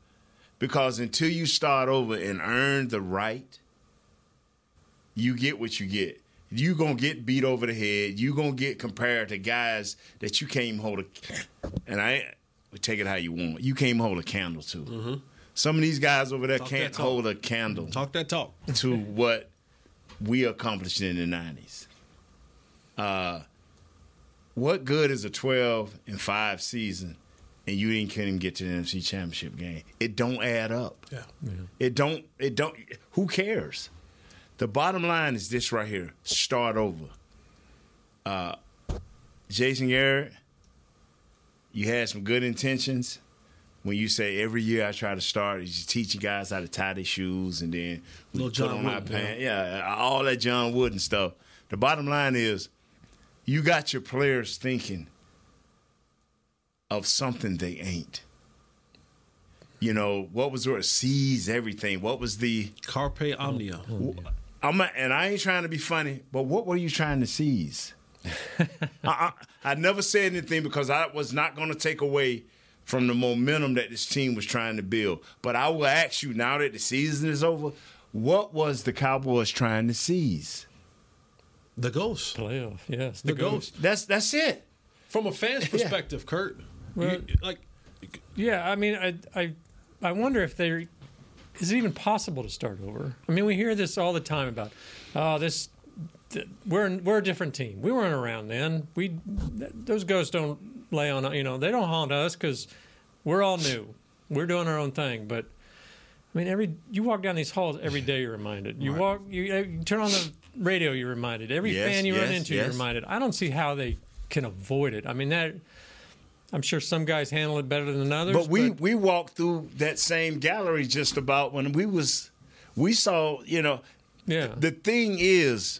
Speaker 2: because until you start over and earn the right you get what you get. You gonna get beat over the head. You gonna get compared to guys that you can't even hold a. And I take it how you want. You can't hold a candle to.
Speaker 1: Mm-hmm.
Speaker 2: Some of these guys over there
Speaker 1: Talk
Speaker 2: can't hold a candle.
Speaker 1: Talk that talk.
Speaker 2: to what we accomplished in the nineties. Uh, what good is a twelve and five season, and you didn't couldn't even get to the NFC Championship game? It don't add up.
Speaker 1: Yeah.
Speaker 2: It don't. It don't. Who cares? The bottom line is this right here: start over. Uh, Jason Garrett, you had some good intentions when you say every year I try to start. Is you teaching guys how to tie their shoes and then we
Speaker 1: Little
Speaker 2: put
Speaker 1: John
Speaker 2: on our
Speaker 1: Wooden,
Speaker 2: pants. Yeah, all that John Wooden stuff. The bottom line is, you got your players thinking of something they ain't. You know what was the seize everything? What was the
Speaker 1: Carpe omnia.
Speaker 2: I'm not, and I ain't trying to be funny, but what were you trying to seize? I, I, I never said anything because I was not going to take away from the momentum that this team was trying to build. But I will ask you now that the season is over, what was the Cowboys trying to seize?
Speaker 1: The ghost.
Speaker 3: Playoff, yes.
Speaker 1: The, ghost.
Speaker 2: That's that's it.
Speaker 1: From a fan's [laughs] perspective, Kurt.
Speaker 3: Well-
Speaker 1: you- like
Speaker 3: Yeah, I mean, I, I, I wonder if there is it even possible to start over. I mean, we hear this all the time about, oh, this, th- we're we're a different team. We weren't around then. We those ghosts don't lay on, you know, they don't haunt us because we're all new. We're doing our own thing, but. I mean, every you walk down these halls every day, you're reminded. You
Speaker 2: Right.
Speaker 3: walk, you, you turn on the radio, you're reminded. Every
Speaker 2: Yes,
Speaker 3: fan you run
Speaker 2: yes,
Speaker 3: into, you're reminded. I don't see how they can avoid it. I mean, that I'm sure some guys handle it better than others.
Speaker 2: But we we walked through that same gallery just about when we was we saw you know
Speaker 3: yeah
Speaker 2: the thing is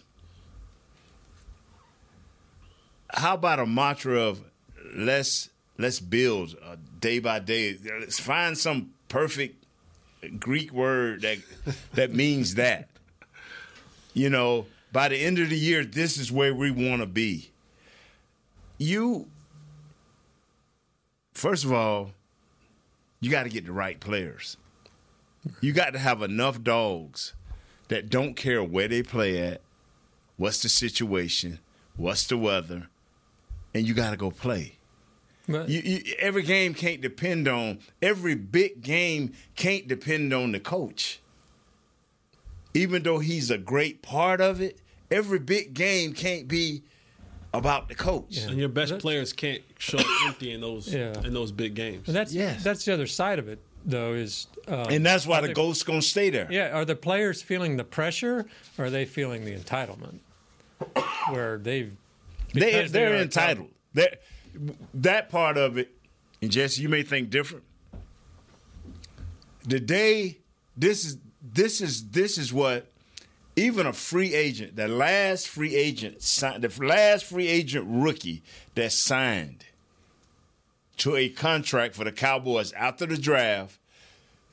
Speaker 2: how about a mantra of let's let's build uh, day by day. Let's find some perfect greek word that that means that. You know by the end of the year this is where we want to be. You first of all you got to get the right players. You got to have enough dogs that don't care where they play at, what's the situation, what's the weather, and you got to go play.
Speaker 3: But-
Speaker 2: You, you, every game can't depend on every big game can't depend on the coach. Even though he's a great part of it, every big game can't be about the coach.
Speaker 1: and your best players can't show up empty in those
Speaker 3: Yeah.
Speaker 1: in those big games.
Speaker 3: And that's that's the other side of it, though. Is um,
Speaker 2: And that's why the
Speaker 3: they-
Speaker 2: ghost's gonna stay there.
Speaker 3: Yeah, are the players feeling the pressure, or are they feeling the entitlement, where they've
Speaker 2: They, they're
Speaker 3: a
Speaker 2: entitled. That that part of it, and Jesse, you may think different. The day this is this is this is what even a free agent, the last free agent signed, the last free agent rookie that signed to a contract for the Cowboys after the draft.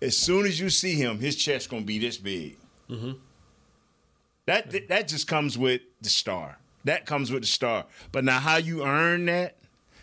Speaker 2: As soon as you see him, his chest gonna be this big.
Speaker 1: Mm-hmm.
Speaker 2: That that just comes with the star. That comes with the star. But now how you earn that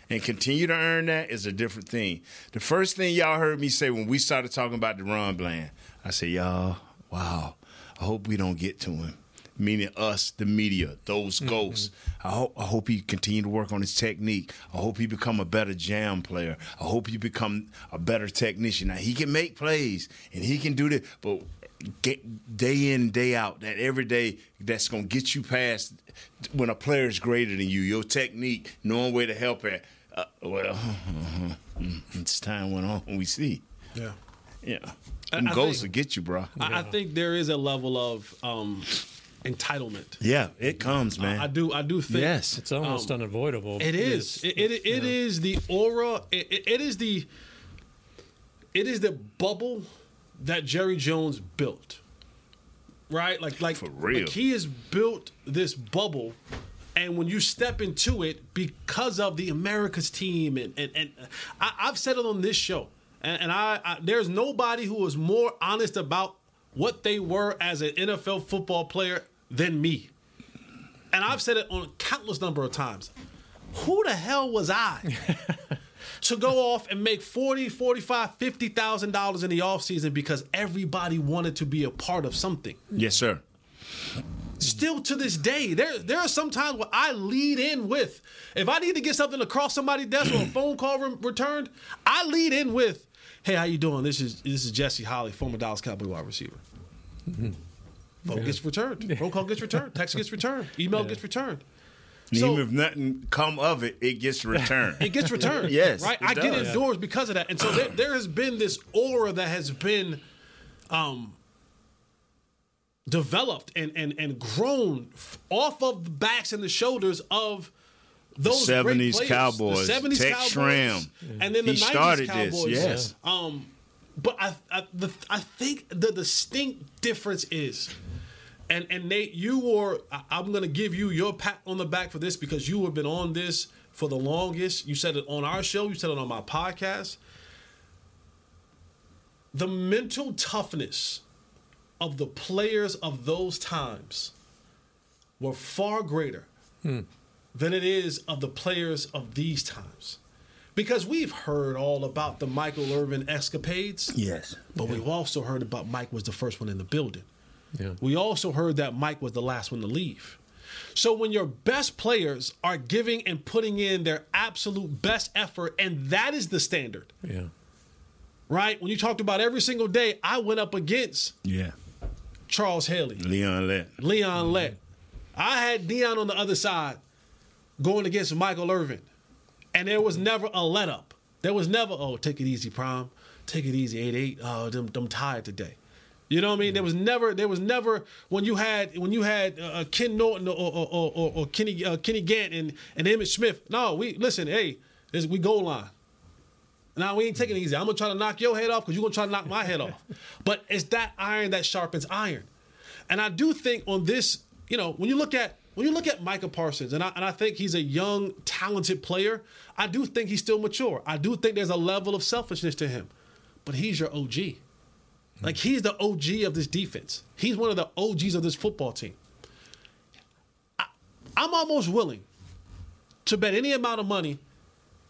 Speaker 2: and continue to earn that is a different thing. The first thing y'all heard me say when we started talking about DaRon Bland, I said, y'all, wow, I hope we don't get to him. Meaning us, the media, those mm-hmm. ghosts. I hope I hope he continue to work on his technique. I hope he become a better jam player. I hope he become a better technician. Now he can make plays and he can do that, but get day in day out that every day that's gonna get you past when a player is greater than you. Your technique, knowing where to help at. Uh, well, [laughs] it's time went on. We see.
Speaker 1: Yeah.
Speaker 2: Yeah.
Speaker 1: I-
Speaker 2: Them
Speaker 1: I
Speaker 2: ghosts
Speaker 1: think-
Speaker 2: will get you, bro.
Speaker 1: I, I think there is a level of um, entitlement.
Speaker 2: Yeah, it comes, man.
Speaker 1: I, I do. I do think
Speaker 2: Yes.
Speaker 3: It's almost
Speaker 1: um,
Speaker 3: unavoidable.
Speaker 1: It is. It, it, it is the aura. It, it- it is the. It is the bubble that Jerry Jones built. Right, like like for
Speaker 2: real.
Speaker 1: Like he has built this bubble, and when you step into it, because of the America's team, and and, and I, I've said it on this show, and, and I, I there's nobody who is more honest about what they were as an NFL football player than me. And I've said it on countless number of times. Who the hell was I [laughs] to go off and make 40, 45, 50,000 dollars in the offseason because everybody wanted to be a part of something?
Speaker 2: Yes, sir.
Speaker 1: Still to this day, there there are some times where I lead in with if I need to get something across somebody's desk or a phone call re- returned, I lead in with, "Hey, how you doing? This is this is Jesse Holley, former Dallas Cowboy wide receiver." Mm-hmm. Phone gets returned. Phone call gets returned. Text gets returned. Email gets returned.
Speaker 2: And
Speaker 1: So-
Speaker 2: even if nothing come of it, it gets returned. [laughs]
Speaker 1: It gets returned. [laughs]
Speaker 2: yes,
Speaker 1: Right? I get
Speaker 2: does.
Speaker 1: indoors because of that. And so there, [clears throat] there has been this aura that has been um, developed and, and, and grown off of the backs and the shoulders of those
Speaker 2: The
Speaker 1: great
Speaker 2: 70s
Speaker 1: players.
Speaker 2: Cowboys,
Speaker 1: the 70s
Speaker 2: Tex
Speaker 1: Cowboys, and then the
Speaker 2: He
Speaker 1: 90s
Speaker 2: started
Speaker 1: Cowboys.
Speaker 2: this, yes.
Speaker 1: Um, but I, I, the, I think the distinct difference is, and and Nate, you were. I, I'm going to give you your pat on the back for this because you have been on this for the longest. You said it on our show. You said it on my podcast. The mental toughness of the players of those times were far greater hmm. than it is of the players of these times. Because we've heard all about the Michael Irvin escapades.
Speaker 2: Yes.
Speaker 1: But we've also heard about Mike was the first one in the building.
Speaker 3: Yeah.
Speaker 1: We also heard that Mike was the last one to leave. So when your best players are giving and putting in their absolute best effort, and that is the standard,
Speaker 3: Yeah.
Speaker 1: right? When you talked about every single day, I went up against
Speaker 2: Yeah.
Speaker 1: Charles Haley,
Speaker 2: Leon Lett.
Speaker 1: Leon mm-hmm. Lett. I had Deion on the other side going against Michael Irvin. And there was never a let up. There was never, oh, take it easy, Prime. Take it easy, 8 8. Oh, them, them tired today. You know what I mean? There was never, there was never when you had when you had uh, Ken Norton or or, or, or, or Kenny uh, Kenny Gant and, and Emmitt Smith. No, we listen. Hey, this, we goal line. Now we ain't taking it easy. I'm gonna try to knock your head off because you're gonna try to knock my head off. [laughs] But it's that iron that sharpens iron. And I do think on this, you know, when you look at when you look at Micah Parsons, and I, and I think he's a young, talented player, I do think he's still mature. I do think there's a level of selfishness to him. But he's your OG. Like he's the OG of this defense. He's one of the OGs of this football team. I, I'm almost willing to bet any amount of money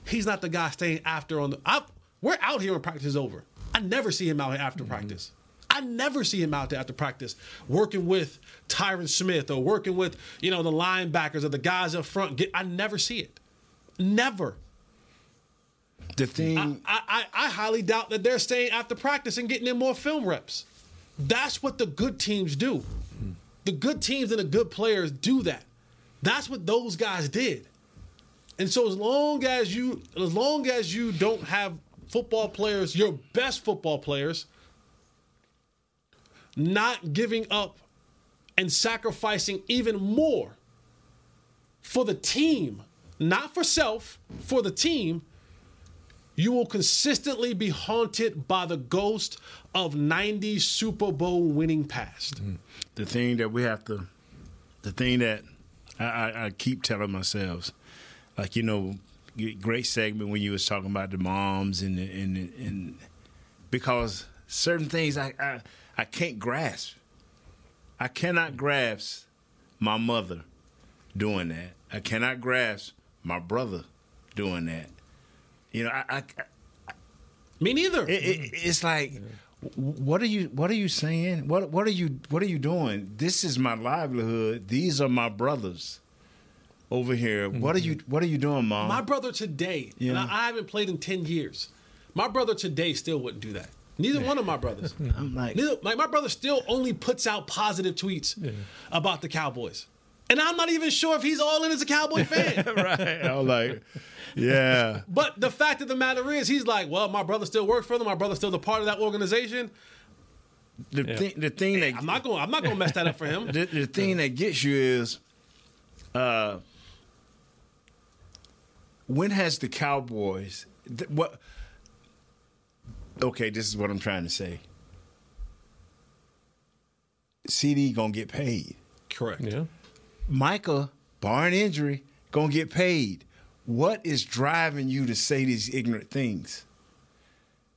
Speaker 1: he's not the guy staying after on the. I, we're out here when practice is over. I never see him out here after mm-hmm. practice. I never see him out there after practice working with Tyron Smith or working with you know the linebackers or the guys up front. Get, I never see it. Never.
Speaker 2: The thing.
Speaker 1: I, I, I highly doubt that they're staying after practice and getting in more film reps. That's what the good teams do. The good teams and the good players do that. That's what those guys did. And so as long as you as long as you don't have football players, your best football players, not giving up and sacrificing even more for the team, not for self, for the team, you will consistently be haunted by the ghost of 90s Super Bowl winning past. Mm.
Speaker 2: the thing that we have to, the thing that I, I, I keep telling myself, like you know, great segment when you was talking about the moms and and and because certain things I I, I can't grasp. I cannot grasp my mother doing that. I cannot grasp my brother doing that. You know, I, I, I
Speaker 1: me neither.
Speaker 2: It, it, it's like, what are you what are you saying? What what are you what are you doing? This is my livelihood. These are my brothers over here. What are you mm-hmm. what are you doing, mom?
Speaker 1: My brother today, and I, I haven't played in ten years. My brother today still wouldn't do that. Neither one of my brothers. [laughs]
Speaker 2: I'm like,
Speaker 1: Neither, like my brother still only puts out positive tweets about the Cowboys, and I'm not even sure if he's all in as a Cowboy [laughs] fan.
Speaker 2: right. I was like, [laughs] yeah.
Speaker 1: But the fact of the matter is, he's like, well, my brother still works for them. My brother's still a part of that organization.
Speaker 2: The thing the thing that
Speaker 1: I'm not going. I'm not going to mess that up for him. [laughs]
Speaker 2: the, the thing that gets you is, uh, when has the Cowboys? th- what? Okay, this is what I'm trying to say. CD gonna get paid.
Speaker 1: Correct.
Speaker 3: Yeah.
Speaker 2: Micah, barring injury, gonna get paid. What is driving you to say these ignorant things?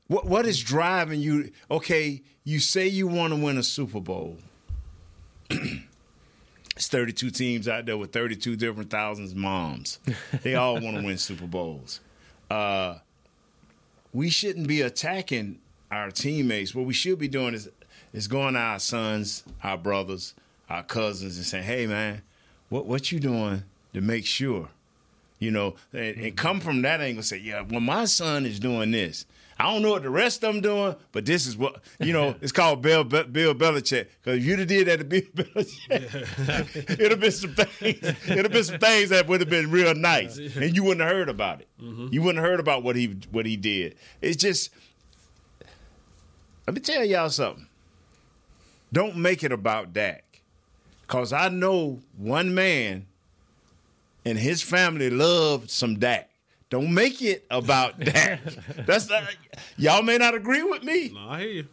Speaker 2: What what is driving you? Okay, you say you want to win a Super Bowl. [clears throat] it's 32 teams out there with 32 different thousands of moms. [laughs] They all want to win Super Bowls. Uh, we shouldn't be attacking our teammates. What we should be doing is is going to our sons, our brothers, our cousins, and saying, "Hey, man, what what you doing to make sure?" You know, and, and mm-hmm. come from that angle. Say, "Yeah, well, my son is doing this. I don't know what the rest of them doing, but this is what you know. [laughs] it's called Bill Be- Bill Belichick. Because if you'd have did that to Bill [laughs] Belichick, it'd have been some things. It'd have been some things that would have been real nice, and you wouldn't have heard about it. Mm-hmm. You wouldn't have heard about what he what he did. It's just. Let me tell y'all something. Don't make it about Dak. Cause I know one man and his family loved some Dak. Don't make it about [laughs] Dak. That's not, y'all may not agree with me.
Speaker 1: No, I hear you.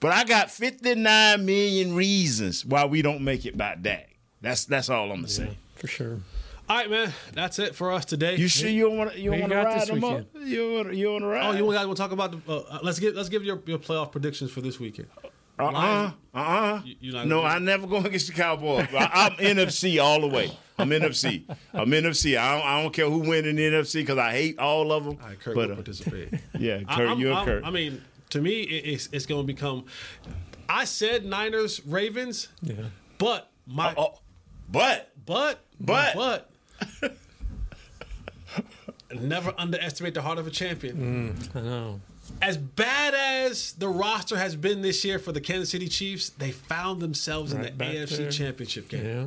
Speaker 2: But I got 59 million reasons why we don't make it about Dak. That's that's all I'm gonna say.
Speaker 3: For sure.
Speaker 1: All right, man. That's it for us today.
Speaker 2: You sure you don't want to you
Speaker 3: Who
Speaker 2: don't
Speaker 3: you
Speaker 2: want to
Speaker 3: got
Speaker 2: ride
Speaker 3: this
Speaker 2: them up?
Speaker 3: weekend?
Speaker 2: You want you want to ride?
Speaker 1: Oh, you guys want to talk about the? Uh, let's get let's give your, your playoff predictions for this weekend.
Speaker 2: Uh uh uh uh.
Speaker 1: You- you
Speaker 2: No,
Speaker 1: gonna-
Speaker 2: I never go against the Cowboys. I, I'm [laughs] NFC all the way. I'm NFC. I'm NFC. I don't, I don't care who win in the NFC because I hate all of them.
Speaker 1: All right, Kurt
Speaker 2: but
Speaker 1: will
Speaker 2: uh,
Speaker 1: participate. [laughs]
Speaker 2: yeah, Kurt,
Speaker 1: I'm-
Speaker 2: you're
Speaker 1: I'm-
Speaker 2: Kurt.
Speaker 1: I mean, to me, it's it's going to become. I said Niners Ravens,
Speaker 3: Yeah.
Speaker 1: but my
Speaker 2: oh, but
Speaker 1: but
Speaker 2: But-
Speaker 1: but. [laughs] Never underestimate the heart of a champion.
Speaker 3: I know.
Speaker 1: As bad as the roster has been this year for the Kansas City Chiefs, they found themselves
Speaker 3: Right
Speaker 1: in the AFC
Speaker 3: there.
Speaker 1: Championship game.
Speaker 3: Yeah.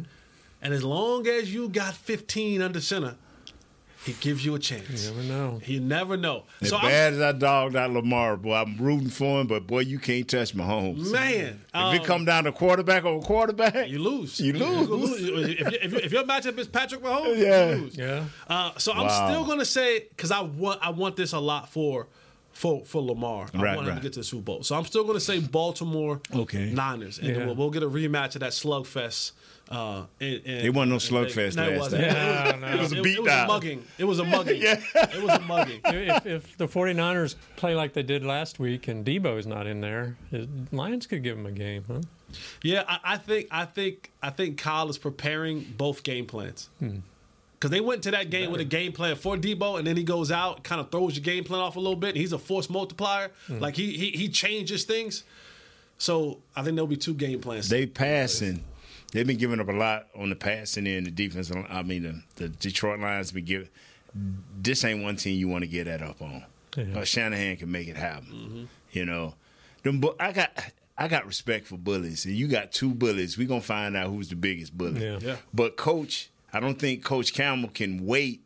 Speaker 1: And as long as you got 15 under center, he gives you a chance.
Speaker 3: You never know.
Speaker 1: You never know.
Speaker 2: as
Speaker 1: so I'm-
Speaker 2: bad as I dogged out Lamar, boy, I'm rooting for him. But boy, you can't touch Mahomes.
Speaker 1: Man,
Speaker 2: if
Speaker 1: um,
Speaker 2: it come down to quarterback over quarterback,
Speaker 1: you lose.
Speaker 2: You lose.
Speaker 1: If, you- if, you- if your matchup is Patrick Mahomes,
Speaker 2: Yeah.
Speaker 1: you lose.
Speaker 3: Yeah.
Speaker 1: Uh, so I'm still gonna say because I want I want this a lot for for for Lamar. I
Speaker 2: Right,
Speaker 1: want him
Speaker 2: right.
Speaker 1: to get to the Super Bowl. So I'm still gonna say Baltimore
Speaker 2: Okay.
Speaker 1: Niners, and
Speaker 3: Yeah.
Speaker 1: we'll, we'll get a rematch of that slugfest. Uh, and, and,
Speaker 2: It wasn't no slugfest
Speaker 1: No, it
Speaker 2: last
Speaker 1: wasn't.
Speaker 2: time.
Speaker 3: Yeah, no.
Speaker 1: It was,
Speaker 2: It was a
Speaker 1: it, it was a mugging. It was a mugging. [laughs]
Speaker 2: Yeah.
Speaker 1: It was a mugging. [laughs]
Speaker 3: if, if the 49ers play like they did last week and Deebo's not in there, Lions could give them a game, huh?
Speaker 1: Yeah, I, I think I think I think Kyle is preparing both game plans. Because they went to that game with a game plan for Deebo, and then he goes out, kind of throws your game plan off a little bit. And he's a force multiplier. Like he, he he changes things. So I think there'll be two game plans.
Speaker 2: they passing. They've been giving up a lot on the passing end. The defense. I mean, the, the Detroit Lions been giving. This ain't one team you want to get that up on.
Speaker 3: Yeah.
Speaker 2: Uh, Shanahan can make it happen. You know, them. Bu- I got. I got respect for bullies, and you got two bullies. We gonna find out who's the biggest bully.
Speaker 3: Yeah.
Speaker 1: Yeah.
Speaker 2: But coach, I don't think Coach Campbell can wait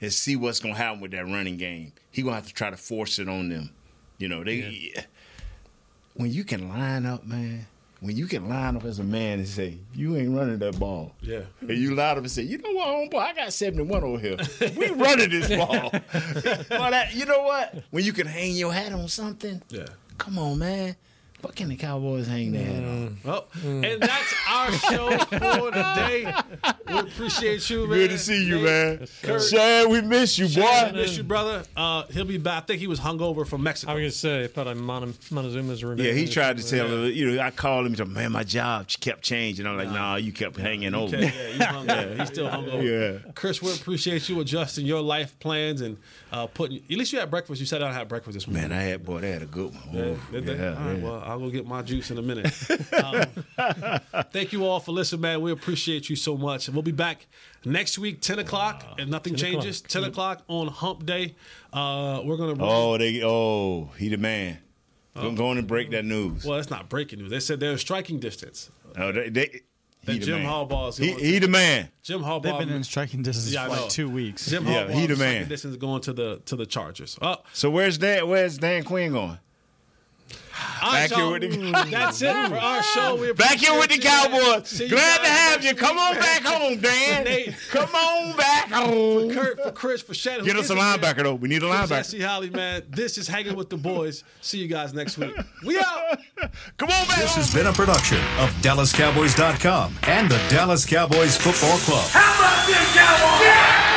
Speaker 2: and see what's gonna happen with that running game. He gonna have to try to force it on them. You know, they when you can line up, man. When you can line up as a man and say, you ain't running that ball.
Speaker 1: Yeah.
Speaker 2: And you line up and say, you know what, homeboy, I got 71 over here. We running this ball. [laughs] but that, you know what? When you can hang your hat on something,
Speaker 1: yeah.
Speaker 2: come on, man. What can the Cowboys hang their head on?
Speaker 1: Well, and that's our show for today. We appreciate you, man.
Speaker 2: Good to see you,
Speaker 1: Nate,
Speaker 2: man.
Speaker 1: Kurt.
Speaker 2: Shad, we miss you,
Speaker 1: Shad,
Speaker 2: boy.
Speaker 1: miss you, brother. Uh, he'll be back. I think he was hungover from Mexico.
Speaker 3: I was gonna say, but I'm Mon- Montezuma's revenge.
Speaker 2: Yeah, he tried to tell her, you know, I called him, he said, man, my job kept changing. I'm like, nah, you kept hanging over.
Speaker 1: Okay, yeah, you hung. He's still [laughs] hungover.
Speaker 2: Yeah.
Speaker 1: Chris, we appreciate you adjusting your life plans and uh, putting. At least you had breakfast. You sat down and had breakfast this morning.
Speaker 2: Man, I had, boy, they had a good one.
Speaker 1: Yeah,
Speaker 2: Ooh,
Speaker 1: did they?
Speaker 2: yeah,
Speaker 1: All right,
Speaker 2: yeah.
Speaker 1: well, I'll go get my juice in a minute. [laughs] um, thank you all for listening, man. We appreciate you so much. And we'll be back next week, 10 o'clock, if nothing
Speaker 2: 10 o'clock.
Speaker 1: changes. 10 o'clock on Hump Day. Uh, we're going to.
Speaker 2: Oh, they, oh, he the man. Go, go on and break that news.
Speaker 1: Well, that's not breaking news. They said they're striking distance.
Speaker 2: Oh, they, they,
Speaker 1: That
Speaker 2: he the
Speaker 1: Jim
Speaker 2: man.
Speaker 1: Harbaugh's
Speaker 2: He, he the man.
Speaker 1: Jim Harbaugh.
Speaker 4: They've been in striking distance
Speaker 1: Yeah,
Speaker 4: for like two weeks.
Speaker 1: Jim
Speaker 2: Yeah,
Speaker 1: Harbaugh
Speaker 2: he the
Speaker 1: striking
Speaker 2: man.
Speaker 1: Distance going to the to the Chargers. Oh,
Speaker 2: So where's Dan? Where's Dan Quinn going?
Speaker 1: All right,
Speaker 2: Back here with the- mm,
Speaker 1: That's it for our show. We
Speaker 2: Back here with the. Cowboys. Glad
Speaker 1: guys
Speaker 2: to have you. Come on back home, [laughs] Dan.
Speaker 1: Nate.
Speaker 2: Come on back home.
Speaker 1: For Kurt, for Chris, for Shannon.
Speaker 2: Get us a
Speaker 1: isn't
Speaker 2: linebacker though. We need a linebacker.
Speaker 1: Jesse Holley, man. This is hanging with the boys. See you guys next week. We out.
Speaker 2: Come on back.
Speaker 6: This has been a production of DallasCowboys.com and the Dallas Cowboys Football Club.
Speaker 9: How about this, Cowboys?